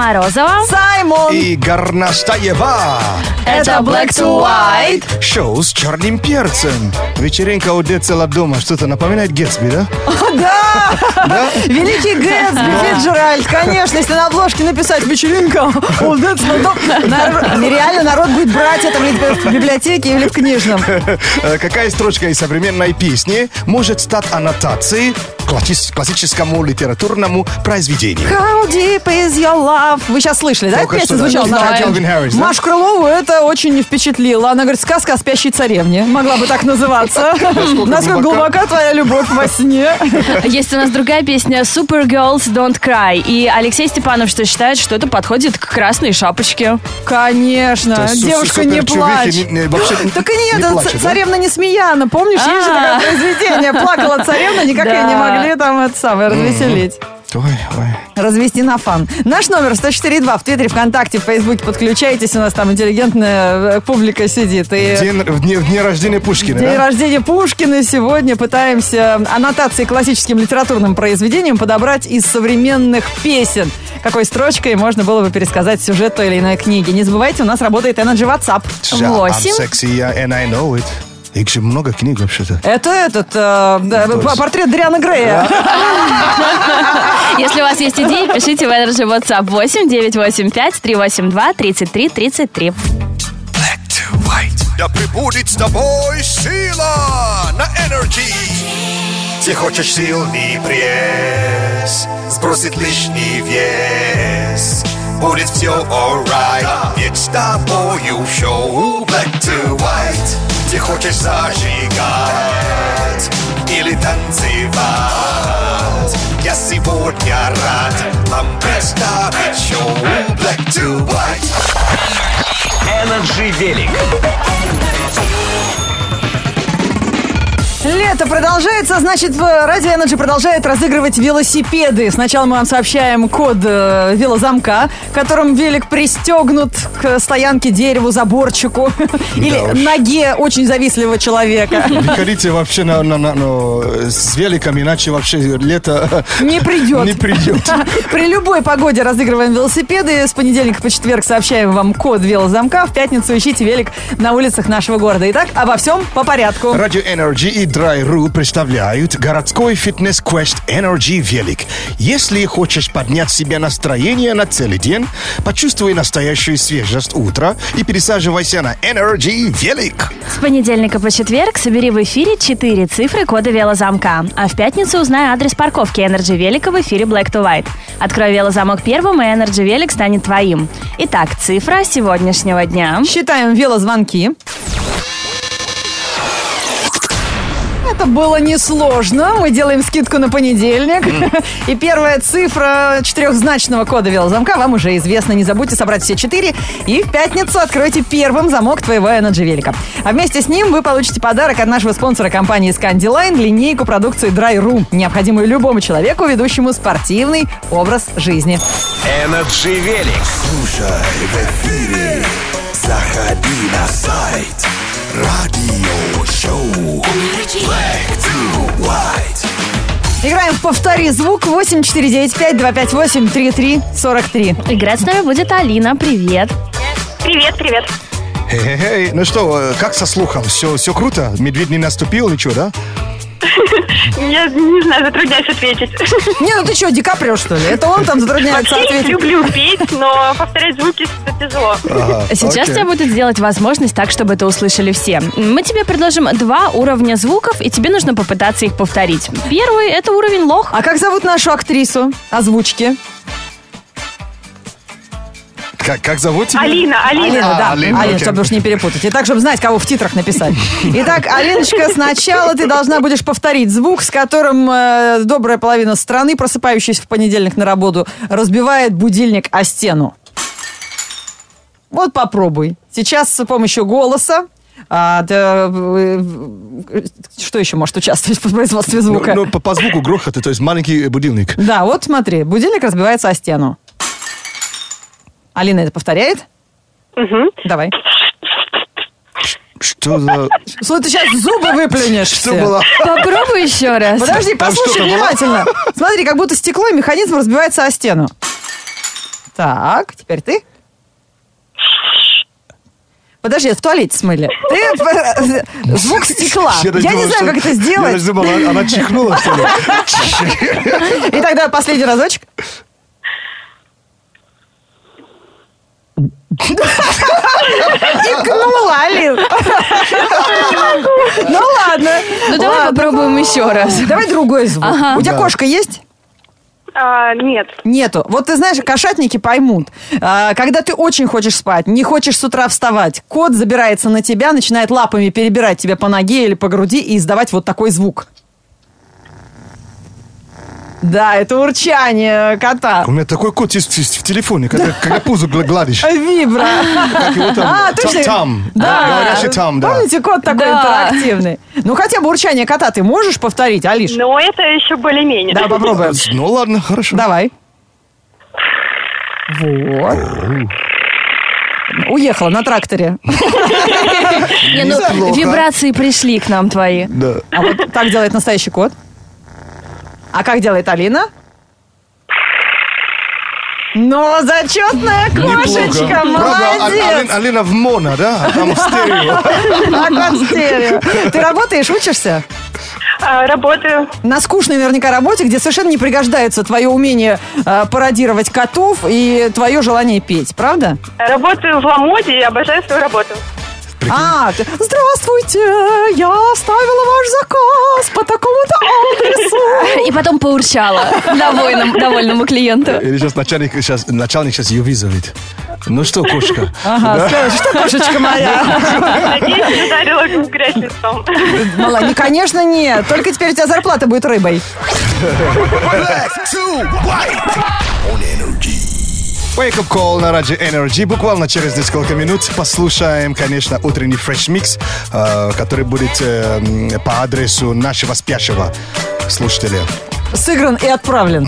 Toma Rozova. Sajmon. I Garnaštajeva. Это Black to White. Шоу с черным перцем. Вечеринка у Децела дома. Что-то напоминает Гетсби, да? Да! Великий Гэтсби, Фиджеральд, конечно, если на обложке написать «Вечеринка», у Децла дом», нар- нереально народ будет брать это в библиотеке или в книжном. Э, Какая строчка из современной песни может стать аннотацией классическому литературному произведению? How deep is your love? Вы сейчас слышали, да? Песня звучала на радио. Машу Крылову это очень не впечатлило. Она говорит, сказка о спящей царевне. Могла бы так называться. Насколько глубока? твоя любовь во сне. Есть у нас другая песня Super Girls Don't Cry. И Алексей Степанов что считает, что это подходит к красной шапочке. Конечно. Девушка, не плачь. не- не- вообще Так и нет, не царевна Несмеяна. Помнишь, есть же такое А. произведение. Плакала царевна, никак ее не могли там это самое развеселить. Ой, ой. Развести на фан. Наш номер 104.2 в Твиттере, ВКонтакте, в Фейсбуке. Подключайтесь, у нас там интеллигентная э, публика сидит. И... В, день, в, дне, в дне рождения Пушкина, День да? рождения Пушкина. Сегодня пытаемся аннотации классическим литературным произведением подобрать из современных песен. Какой строчкой можно было бы пересказать сюжет той или иной книги. Не забывайте, у нас работает Energy WhatsApp. 8. Их же много книг вообще-то. Это этот, э, портрет Дриана Грея. Если у вас есть идеи, пишите в Energy WhatsApp 8 985 382 33 33. Black to white. Да прибудет с тобой сила на энергии. Ты хочешь сильный пресс, сбросит лишний вес. Будет все alright, ведь с тобою шоу Black to white. Ты хочешь зажигать или танцевать. Я сегодня рад вам представить шоу Black to white. Energy Велик. Лето продолжается, значит, Радио Energy продолжает разыгрывать велосипеды. Сначала мы вам сообщаем код э, велозамка, которым велик пристегнут к стоянке, дереву, заборчику или уж. ноге очень завистливого человека. Выходите вообще на, на- на- ну, с великом, иначе вообще лето Не придет. не придет. При любой погоде разыгрываем велосипеды. С понедельника по четверг сообщаем вам код велозамка. В пятницу ищите велик на улицах нашего города. Итак, обо всем по порядку. Радио Energy и Dry.ru представляют городской фитнес-квест Energy Велик. Если хочешь поднять себе настроение на целый день, почувствуй настоящую свежесть утра и пересаживайся на Energy Велик. С понедельника по четверг собери в эфире 4 цифры кода велозамка. А в пятницу узнай адрес парковки Energy Велика в эфире Black to White. Открой велозамок первым, и Energy Велик станет твоим. Итак, цифра сегодняшнего дня. Считаем велозвонки. Это было несложно. Мы делаем скидку на понедельник. И первая цифра четырехзначного кода велозамка вам уже известна. Не забудьте собрать все четыре. И в пятницу откройте первым замок твоего Energy велика. А вместе с ним вы получите подарок от нашего спонсора компании Scandiline линейку продукции Dry.ru, необходимую любому человеку, ведущему спортивный образ жизни. Energy Велик. Слушай в эфире, заходи на сайт Радио Шоу «Повтори звук» 8495-258-3343. Играть с нами будет Алина. Привет. Привет, привет. Хе-хе-хе. Ну что, э, как со слухом? Все, все круто? Медведь не наступил, ничего, да? Я не знаю, затрудняюсь ответить. Не, ну ты что, Ди Каприо, что ли? Это он там затрудняется Вообще ответить. люблю петь, но повторять звуки тяжело. Ага, Сейчас окей. у тебя будет сделать возможность так, чтобы это услышали все. Мы тебе предложим два уровня звуков, и тебе нужно попытаться их повторить. Первый — это уровень лох. А как зовут нашу актрису озвучки? Как, как зовут тебя? Алина, Алина. Алина, да. Алина, Алина, окей. чтобы уж не перепутать. И так, чтобы знать, кого в титрах написать. Итак, Алиночка, сначала ты должна будешь повторить звук, с которым э, добрая половина страны, просыпающаяся в понедельник на работу, разбивает будильник о стену. Вот попробуй. Сейчас с помощью голоса а, да, э, э, что еще может участвовать в производстве звука? Ну, ну, по, по звуку грохота, то есть маленький будильник. Да, вот смотри, будильник разбивается о стену. Алина это повторяет? Давай. Что за... Слушай, ты сейчас зубы выплюнешь. Что все. было? Попробуй еще раз. Подожди, Там послушай было? внимательно. Смотри, как будто стекло и механизм разбивается о стену. Так, теперь ты. Подожди, в туалете смыли. Ты э, звук стекла. Я даже не думал, знаю, как это Я даже сделать. думал, она, она чихнула, что ли? И тогда последний разочек. Икнула, Алин. Ну ладно. Ну давай попробуем еще раз. Давай другой звук. У тебя кошка есть? А, нет. Нету. Вот ты знаешь, кошатники поймут. А, Когда ты очень хочешь спать, не хочешь с утра вставать, кот забирается на тебя, начинает лапами перебирать тебя по ноге или по груди и издавать вот такой звук. Да, это урчание кота. У меня такой кот есть в в телефоне, когда, когда пузо гла- гладишь. Вибра. Как его там? А, Там- точно. Там. Да. Говорящий там, да. Помните, кот такой Да. интерактивный? Ну, хотя бы урчание кота ты можешь повторить, Алиш? Но это еще более-менее. Да, попробуем. Ну ладно, хорошо. Давай. Вот. Уехала на тракторе. Ну, вибрации пришли к нам твои. Да. А вот так делает настоящий кот. А как делает Алина? Но зачетная кошечка, Правда, А- молодец. Алина, Алина в моно, да? А там в стерео. А стерео. Ты работаешь, учишься? А, работаю. На скучной наверняка работе, где совершенно не пригождается твое умение э, пародировать котов и твое желание петь, правда? Работаю в Ламоде и обожаю свою работу. А, ты- здравствуйте, я оставила ваш заказ по такому-то адресу. И потом поурчала довольному, довольному клиенту. Или сейчас начальник, сейчас, начальник сейчас ее вызовет. Ну что, кошка? Ага, скажешь, что кошечка моя? Надеюсь, не ударила в грязь лицом. Мала, не, конечно, нет. Только теперь у тебя зарплата будет рыбой. Black to white on energy. Wake Up Call на радио Energy. Буквально через несколько минут послушаем, конечно, утренний фреш микс, э, который будет э, по адресу нашего спящего слушателя. Сыгран и отправлен.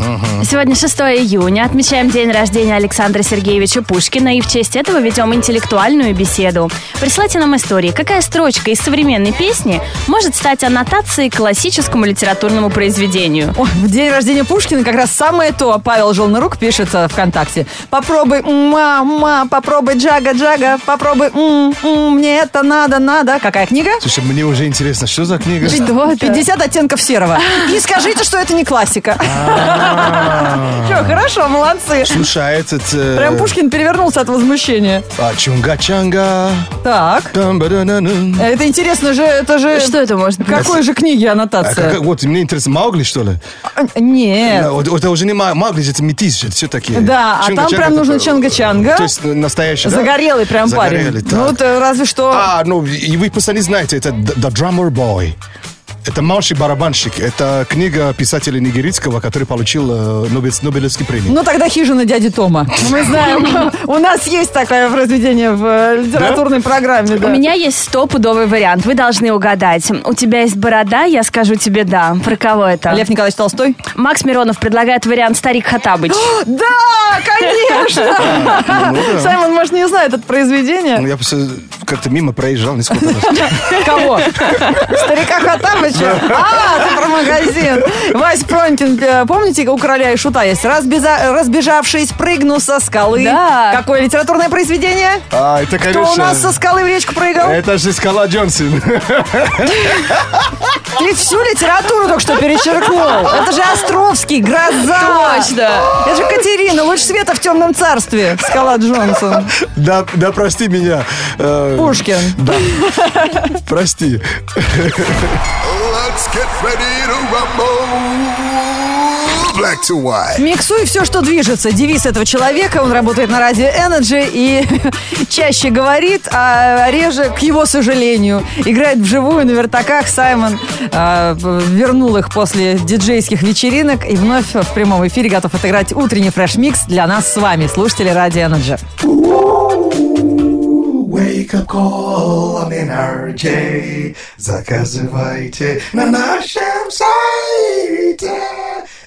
Сегодня 6 июня. Отмечаем день рождения Александра Сергеевича Пушкина и в честь этого ведем интеллектуальную беседу. Присылайте нам истории, какая строчка из современной песни может стать аннотацией к классическому литературному произведению. Ой, в день рождения Пушкина как раз самое то. Павел Желнорук пишет э, ВКонтакте. Попробуй, ма, ма, попробуй джага, джага, попробуй, м, м, мне это надо, надо. Какая книга? Слушай, мне уже интересно, что за книга? Что это? 50 оттенков серого. И скажите, что это не классика. Что, хорошо, молодцы. Слушай, а этот... э, Прям Пушкин перевернулся от возмущения. а, Чунга-чанга. Так. там-ба-да-на-на. Это интересно же, это же... Что это может быть? Какой же книги А аннотация? вот, мне интересно, Маугли, что ли? Нет. Это уже не Ма- Маугли, это метис же, все такие. Да, а там Чунга-чанга прям это нужно чанга-чанга. То есть настоящий? Загорелый прям парень. Ну, вот э, разве что... А, ну, и вы просто не знаете, это The Drummer Boy. Это «Младший барабанщик». Это книга писателя нигерийского, который получил э, Нобелевский премию. Ну, тогда «Хижина дяди Тома». Мы знаем, у нас есть такое произведение в э, литературной программе. У меня есть стопудовый вариант. Вы должны угадать. У тебя есть борода, я скажу тебе да. Про кого это? Лев Николаевич Толстой? Макс Миронов предлагает вариант Старик Хатабыч. Да, конечно! Саймон, может, не знает это Ну, произведение? я просто как-то мимо проезжал несколько раз. Кого? Старика Хатабыча? А, ты про магазин. Вась Пронькин, э, помните, у короля и шута есть? Разбеза- Разбежавшись, прыгну со скалы. Да. Какое литературное произведение? А, это, Кто конечно... у нас со скалы в речку прыгал? Это же Скала Джонсон. Ты всю литературу только что перечеркнул. Это же Островский, Гроза. Точно. Это же Катерина, луч света в темном царстве. Скала Джонсон. Да, да, прости меня. Э, Пушкин. Прости. Let's get ready to rumble. Black to white. Миксуй все, что движется. Девиз этого человека. Он работает на радио Energy и чаще говорит, а реже, к его сожалению, играет вживую на вертаках. Саймон э, вернул их после диджейских вечеринок и вновь в прямом эфире готов отыграть утренний фреш-микс для нас с вами, слушатели радио Energy. Wake up call on Energy. Заказывайте на нашем сайте.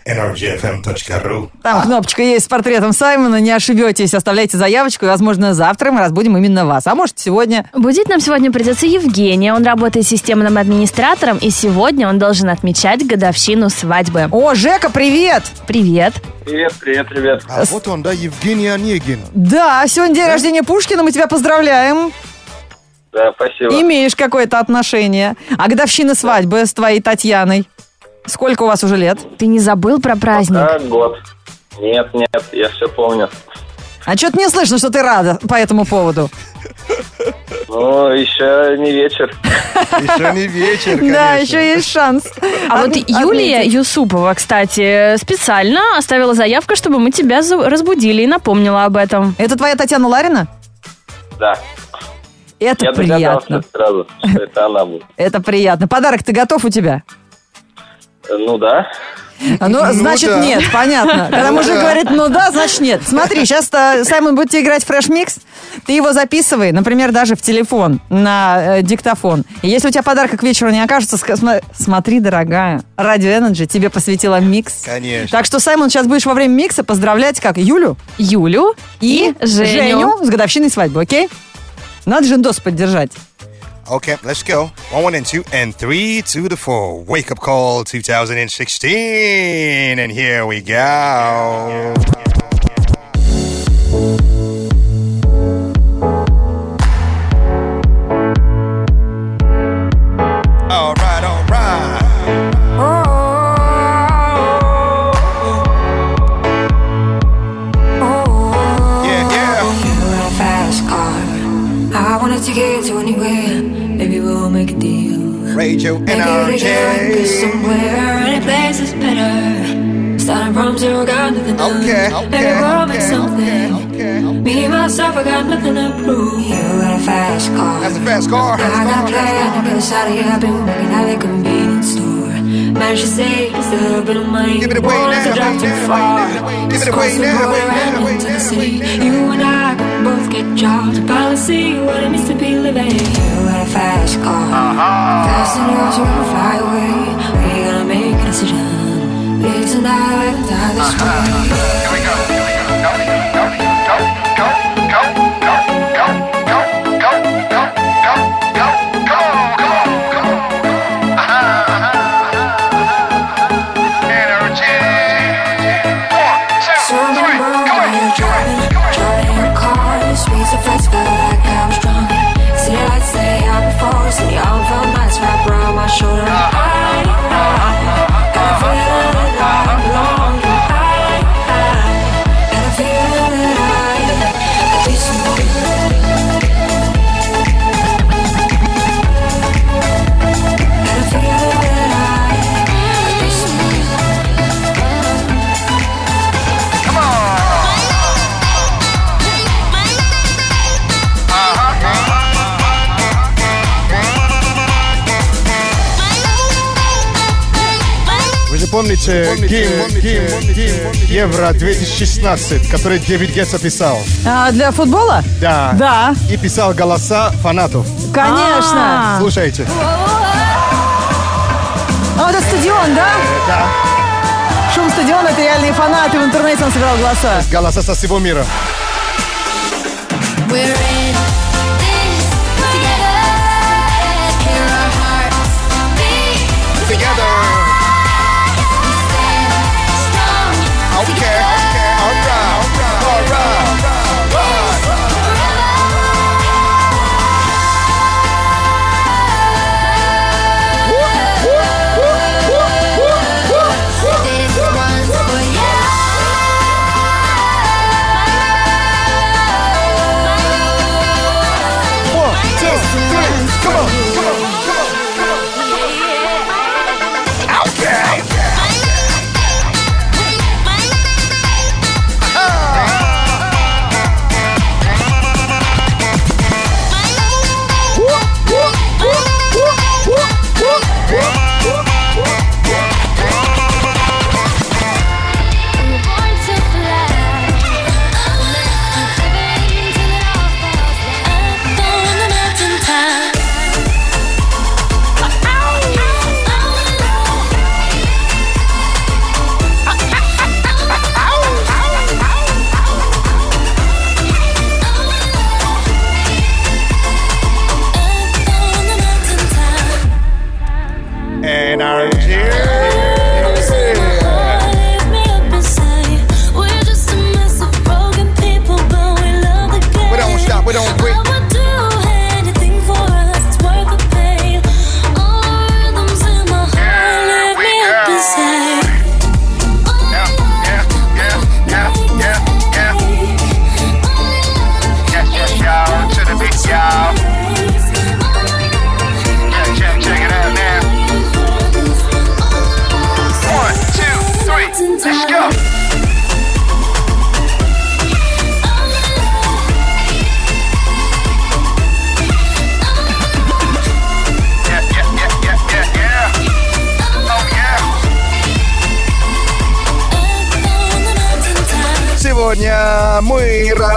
energyfm.ru Там кнопочка есть с портретом Саймона, не ошибетесь, оставляйте заявочку, и, возможно, завтра мы разбудим именно вас. А может, сегодня... Будить нам сегодня придется Евгения. Он работает системным администратором, и сегодня он должен отмечать годовщину свадьбы. О, Жека, привет! Привет. Привет, привет, привет. А вот он, да, Евгений Онегин. Да, сегодня день рождения Пушкина, мы тебя поздравляем. Да, спасибо. Имеешь какое-то отношение. А годовщина свадьбы с твоей Татьяной? Сколько у вас уже лет? Ты не забыл про праздник? А, год. Нет, нет, я все помню. А что-то не слышно, что ты рада по этому поводу. Ну, еще не вечер. Еще не вечер, Да, конечно. еще есть шанс. А вот Отметить. Юлия Юсупова, кстати, специально оставила заявку, чтобы мы тебя разбудили и напомнила об этом. Это твоя Татьяна Ларина? Да. Это я приятно. сразу, что это она будет. Это приятно. Подарок ты готов у тебя? Ну да. А, Ну, Ну значит, да. нет, понятно. Когда мужик говорит, ну да, значит нет. Смотри, сейчас Саймон будет тебе играть в фреш-микс, ты его записывай, например, даже в телефон, на э, диктофон. И если у тебя подарка к вечеру не окажется, сма- смотри, дорогая, Радио Energy тебе посвятила микс. Конечно. Так что, Саймон, сейчас будешь во время микса поздравлять как Юлю Юлю и, Женю. с годовщиной свадьбы, окей? Надо же Индос поддержать. Okay, let's go. One, one, and two, and three to the four. Wake up call 2016. And here we go. All Radio Maybe we can go NRJ. somewhere. Any place is better. Starting from zero, got nothing to Okay, okay, Maybe we'll make okay, something. okay, okay. Me myself, I got nothing to prove. You got a fast car. That's a fast car. I got a plan to get us out of here. I've been working at a convenience store. Mercedes, the bit of mine. Give it away now. Give it away Give it away now. into the city. You and I can both get jobs. Policy, what it means to be living. You got a fast car. Passengers are gonna fly away. We gonna make a decision. Please and die this uh-huh. way. Here we go. Here we go. Же помните гимн, Евро 2016, который Дэвид Гетца писал? А, для футбола? Да. Да. И писал голоса фанатов. Конечно. Слушайте. А вот это стадион, да? Да. Шум стадиона, это реальные фанаты. В интернете он собирал голоса. Голоса со всего мира. We're in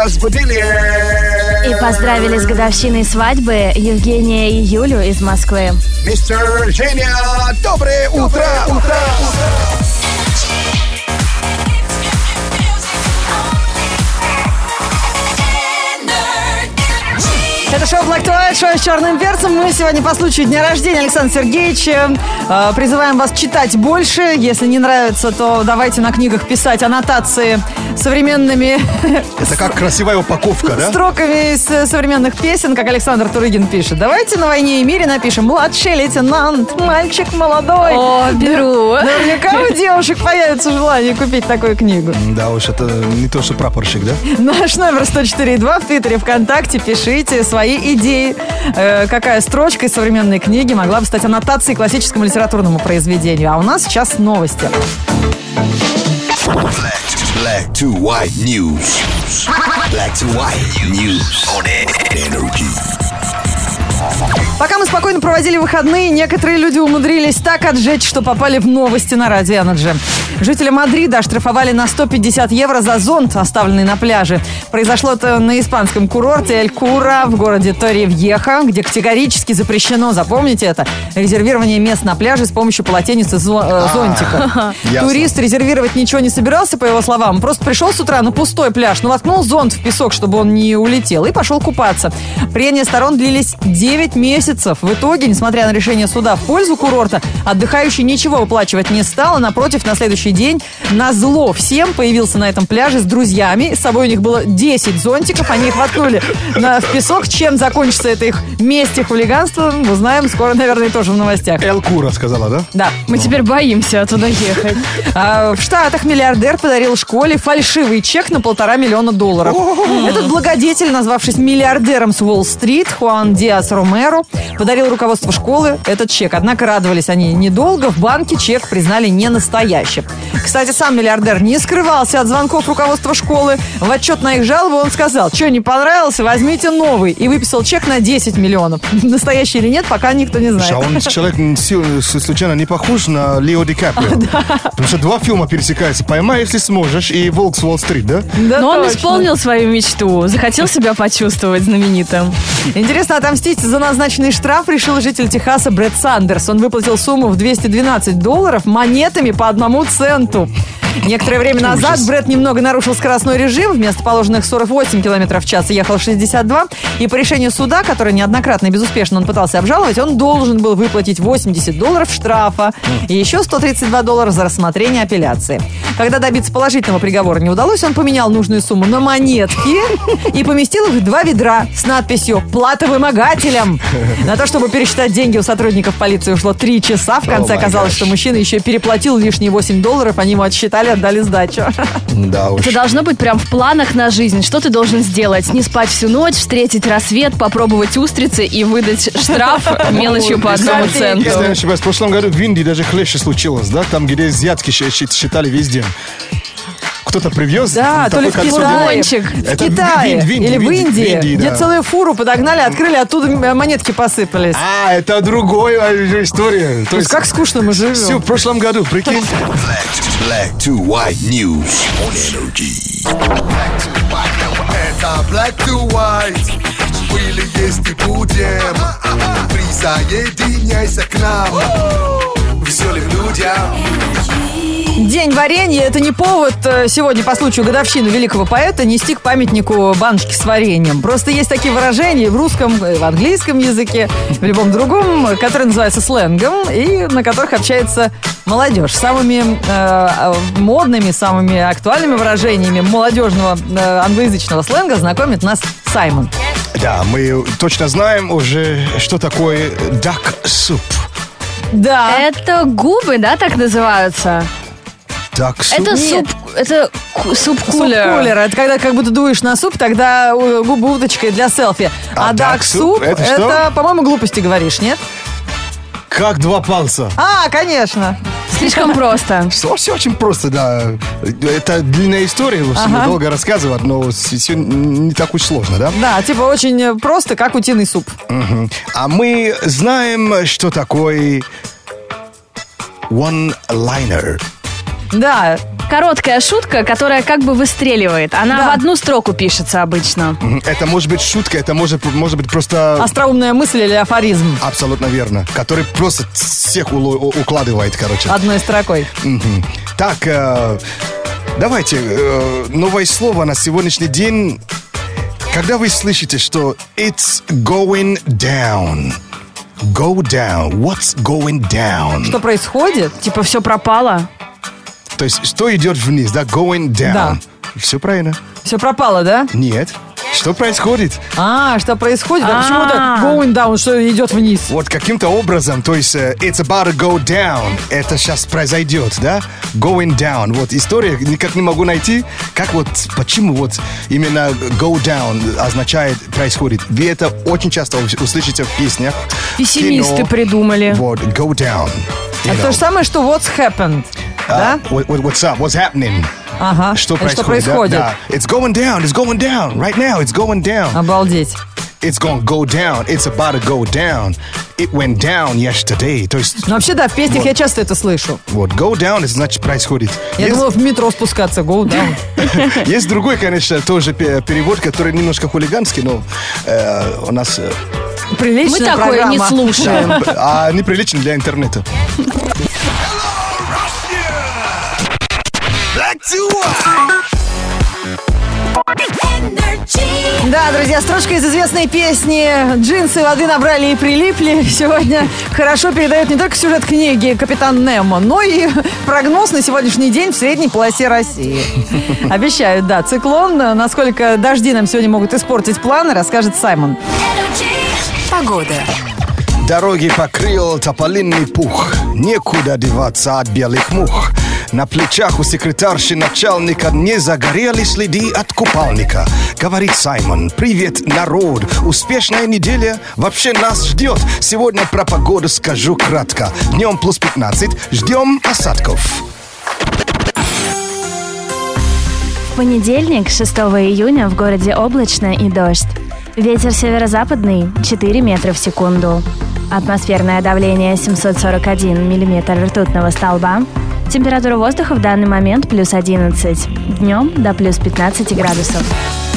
разбудили. И поздравили с годовщиной свадьбы Евгения и Юлю из Москвы. Мистер Женя, доброе утро, утро, Это шоу Black White, шоу с черным перцем. Мы сегодня по случаю дня рождения Александра Сергеевича э, призываем вас читать больше. Если не нравится, то давайте на книгах писать аннотации современными Это как красивая упаковка, да? строками из э, современных песен, как Александр Турыгин пишет. Давайте на «Войне и мире» напишем «Младший лейтенант, мальчик молодой». О, беру. Наверняка у девушек появится желание купить такую книгу. Да уж, это не то, что прапорщик, да? Наш номер 104.2 в Твиттере, ВКонтакте. Пишите свои идеи. Э, какая строчка из современной книги могла бы стать аннотацией классическому литературному произведению? А у нас сейчас новости. Black to white news. Black to white news on energy. Пока мы спокойно проводили выходные, некоторые люди умудрились так отжечь, что попали в новости на Радио Energy. Жители Мадрида оштрафовали на 150 евро за зонт, оставленный на пляже. Произошло это на испанском курорте Эль Кура в городе Торревьеха, где категорически запрещено, запомните это, резервирование мест на пляже с помощью полотенец и зо- э, зонтика. ясно. Турист резервировать ничего не собирался, по его словам. Просто пришел с утра на пустой пляж, ну воткнул зонт в песок, чтобы он не улетел, и пошел купаться. Прения сторон длились 9 месяцев. В итоге, несмотря на решение суда в пользу курорта, отдыхающий ничего выплачивать не стал, а напротив, на следующий день на зло всем появился на этом пляже с друзьями. С собой у них было 10 зонтиков, они их воткнули на, в песок. Чем закончится это их месть и хулиганство, узнаем скоро, наверное, тоже в новостях. Эл Кура сказала, да? Да. Мы теперь боимся туда ехать. А, в Штатах миллиардер подарил школе фальшивый чек на полтора миллиона долларов. Этот благодетель, назвавшись миллиардером с Уолл-стрит, Хуан Диас Ромеро, подарил руководству школы этот чек. Однако радовались они недолго. В банке чек признали не настоящим. Кстати, сам миллиардер не скрывался от звонков руководства школы. В отчет на их жалобу он сказал, что не понравился, возьмите новый. И выписал чек на 10 миллионов. Настоящий или нет, пока никто не знает. А он человек случайно не похож на Лео Ди Каприо? Потому что два фильма пересекаются. «Поймай, если сможешь» и «Волк с Уолл-стрит», да? Да Но он исполнил свою мечту. Захотел себя почувствовать знаменитым. Интересно, отомстить за назначенный штраф решил житель Техаса Брэд Сандерс. Он выплатил сумму в 212 долларов монетами по одному центу. Некоторое время назад Брэд немного нарушил скоростной режим. Вместо положенных 48 км в час ехал 62. И по решению суда, которое неоднократно и безуспешно он пытался обжаловать, он должен был выплатить 80 долларов штрафа и еще 132 доллара за рассмотрение апелляции. Когда добиться положительного приговора не удалось, он поменял нужную сумму на монетки и поместил их в два ведра с надписью «Плата вымогателям». На то, чтобы пересчитать деньги у сотрудников полиции ушло три часа. В конце оказалось, что мужчина еще переплатил лишние 8 долларов. Они ему отсчитали, отдали сдачу. Да уж. Это должно быть прям в планах на жизнь. Что ты должен сделать? Не спать всю ночь, встретить рассвет, попробовать устрицы и выдать штраф мелочью по одному центу. Если я не ошибаюсь, в прошлом году в Индии даже хлеще случилось, да? Там, где взятки считали весь день. Кто-то привез Да, то ли в Китае, в Китае или в Индии, где целую фуру подогнали, открыли, оттуда монетки посыпались. А, это другая история. То То есть как скучно мы живем. все в прошлом году, прикинь. Black to white news on energy. Black to white. Это black to white. Были, есть и будем. Присоединяйся к нам. Веселым людям. День варенья – это не повод э, сегодня по случаю годовщины великого поэта нести к памятнику баночки с вареньем. Просто есть такие выражения в русском, в английском языке, в любом другом, которые называются сленгом и на которых общается молодежь. Самыми э, э, модными, самыми актуальными выражениями молодежного э, англоязычного сленга знакомит нас Саймон. Да, мы точно знаем уже, что такое duck soup. Да. Это губы, да, так называются? Duck soup? Это Нет. суп, это ку- суп-кулер. Суп-кулер. Это когда как будто дуешь на суп, тогда э, губы уточкой для селфи. А, А дак duck суп, soup это что? по-моему, глупости говоришь, нет? Как два пальца. А, конечно. Слишком просто. Все, все очень просто, да. Это длинная история, Ага. долго рассказывать, но все не так уж сложно, да? Да, типа очень э, просто, как утиный суп. Мгм. А мы знаем, что такое one-liner. Да, короткая шутка, которая как бы выстреливает. Она Да. в одну строку пишется обычно. Это может быть шутка, это может, может быть просто... Остроумная мысль или афоризм? Абсолютно верно. Который просто всех у- укладывает, короче. Одной строкой. Так, э, давайте, э, новое слово на сегодняшний день. Когда вы слышите, что it's going down. Go down. What's going down? Что происходит? Типа все пропало. То есть, что идет вниз, да? Going down. Да. Все правильно. Все пропало, да? Нет. Что происходит? А, что происходит? А А. почему-то going down, что идет вниз. Вот каким-то образом, то есть э, it's about to go down, это сейчас произойдет, да? Going down. Вот история, никак не могу найти, как вот, почему вот именно go down означает происходит. Вы это очень часто ус- услышите в песнях. в Пессимисты кино. придумали. Вот, go down. Это то know. же самое, что what's happened. А, Да? what- what- what's up? What's happening? Ага. Что Это происходит? Что происходит? Да, да. It's going down, it's going down. Right now, it's going down. Обалдеть. It's gonna go down. It's about to go down. It went down yesterday. То есть, Ну, вообще, да, в песнях Вот. я часто это слышу. вот, go down, это значит происходит. Я Есть- думала, в метро спускаться, go down. Есть другой, конечно, тоже пе- перевод, который немножко хулиганский, но э, у нас э, Приличная Мы такое не программа. слушаем. а неприлично для интернета. Да, друзья, строчка из известной песни «Джинсы воды набрали и прилипли» сегодня хорошо передает не только сюжет книги «Капитан Немо», но и прогноз на сегодняшний день в средней полосе России. Обещают, да, циклон. Насколько дожди нам сегодня могут испортить планы, расскажет Саймон. Погода. Дороги покрыл тополиный пух, некуда деваться от белых мух. На плечах у секретарши начальника не загорели следы от купальника. Говорит Саймон, привет, народ, успешная неделя вообще нас ждет. Сегодня про погоду скажу кратко. Днем плюс 15, ждем осадков. Понедельник, 6 июня, в городе облачно и дождь. Ветер северо-западный 4 метра в секунду. Атмосферное давление 741 миллиметр ртутного столба. Температура воздуха в данный момент плюс 11. Днем до плюс 15 градусов.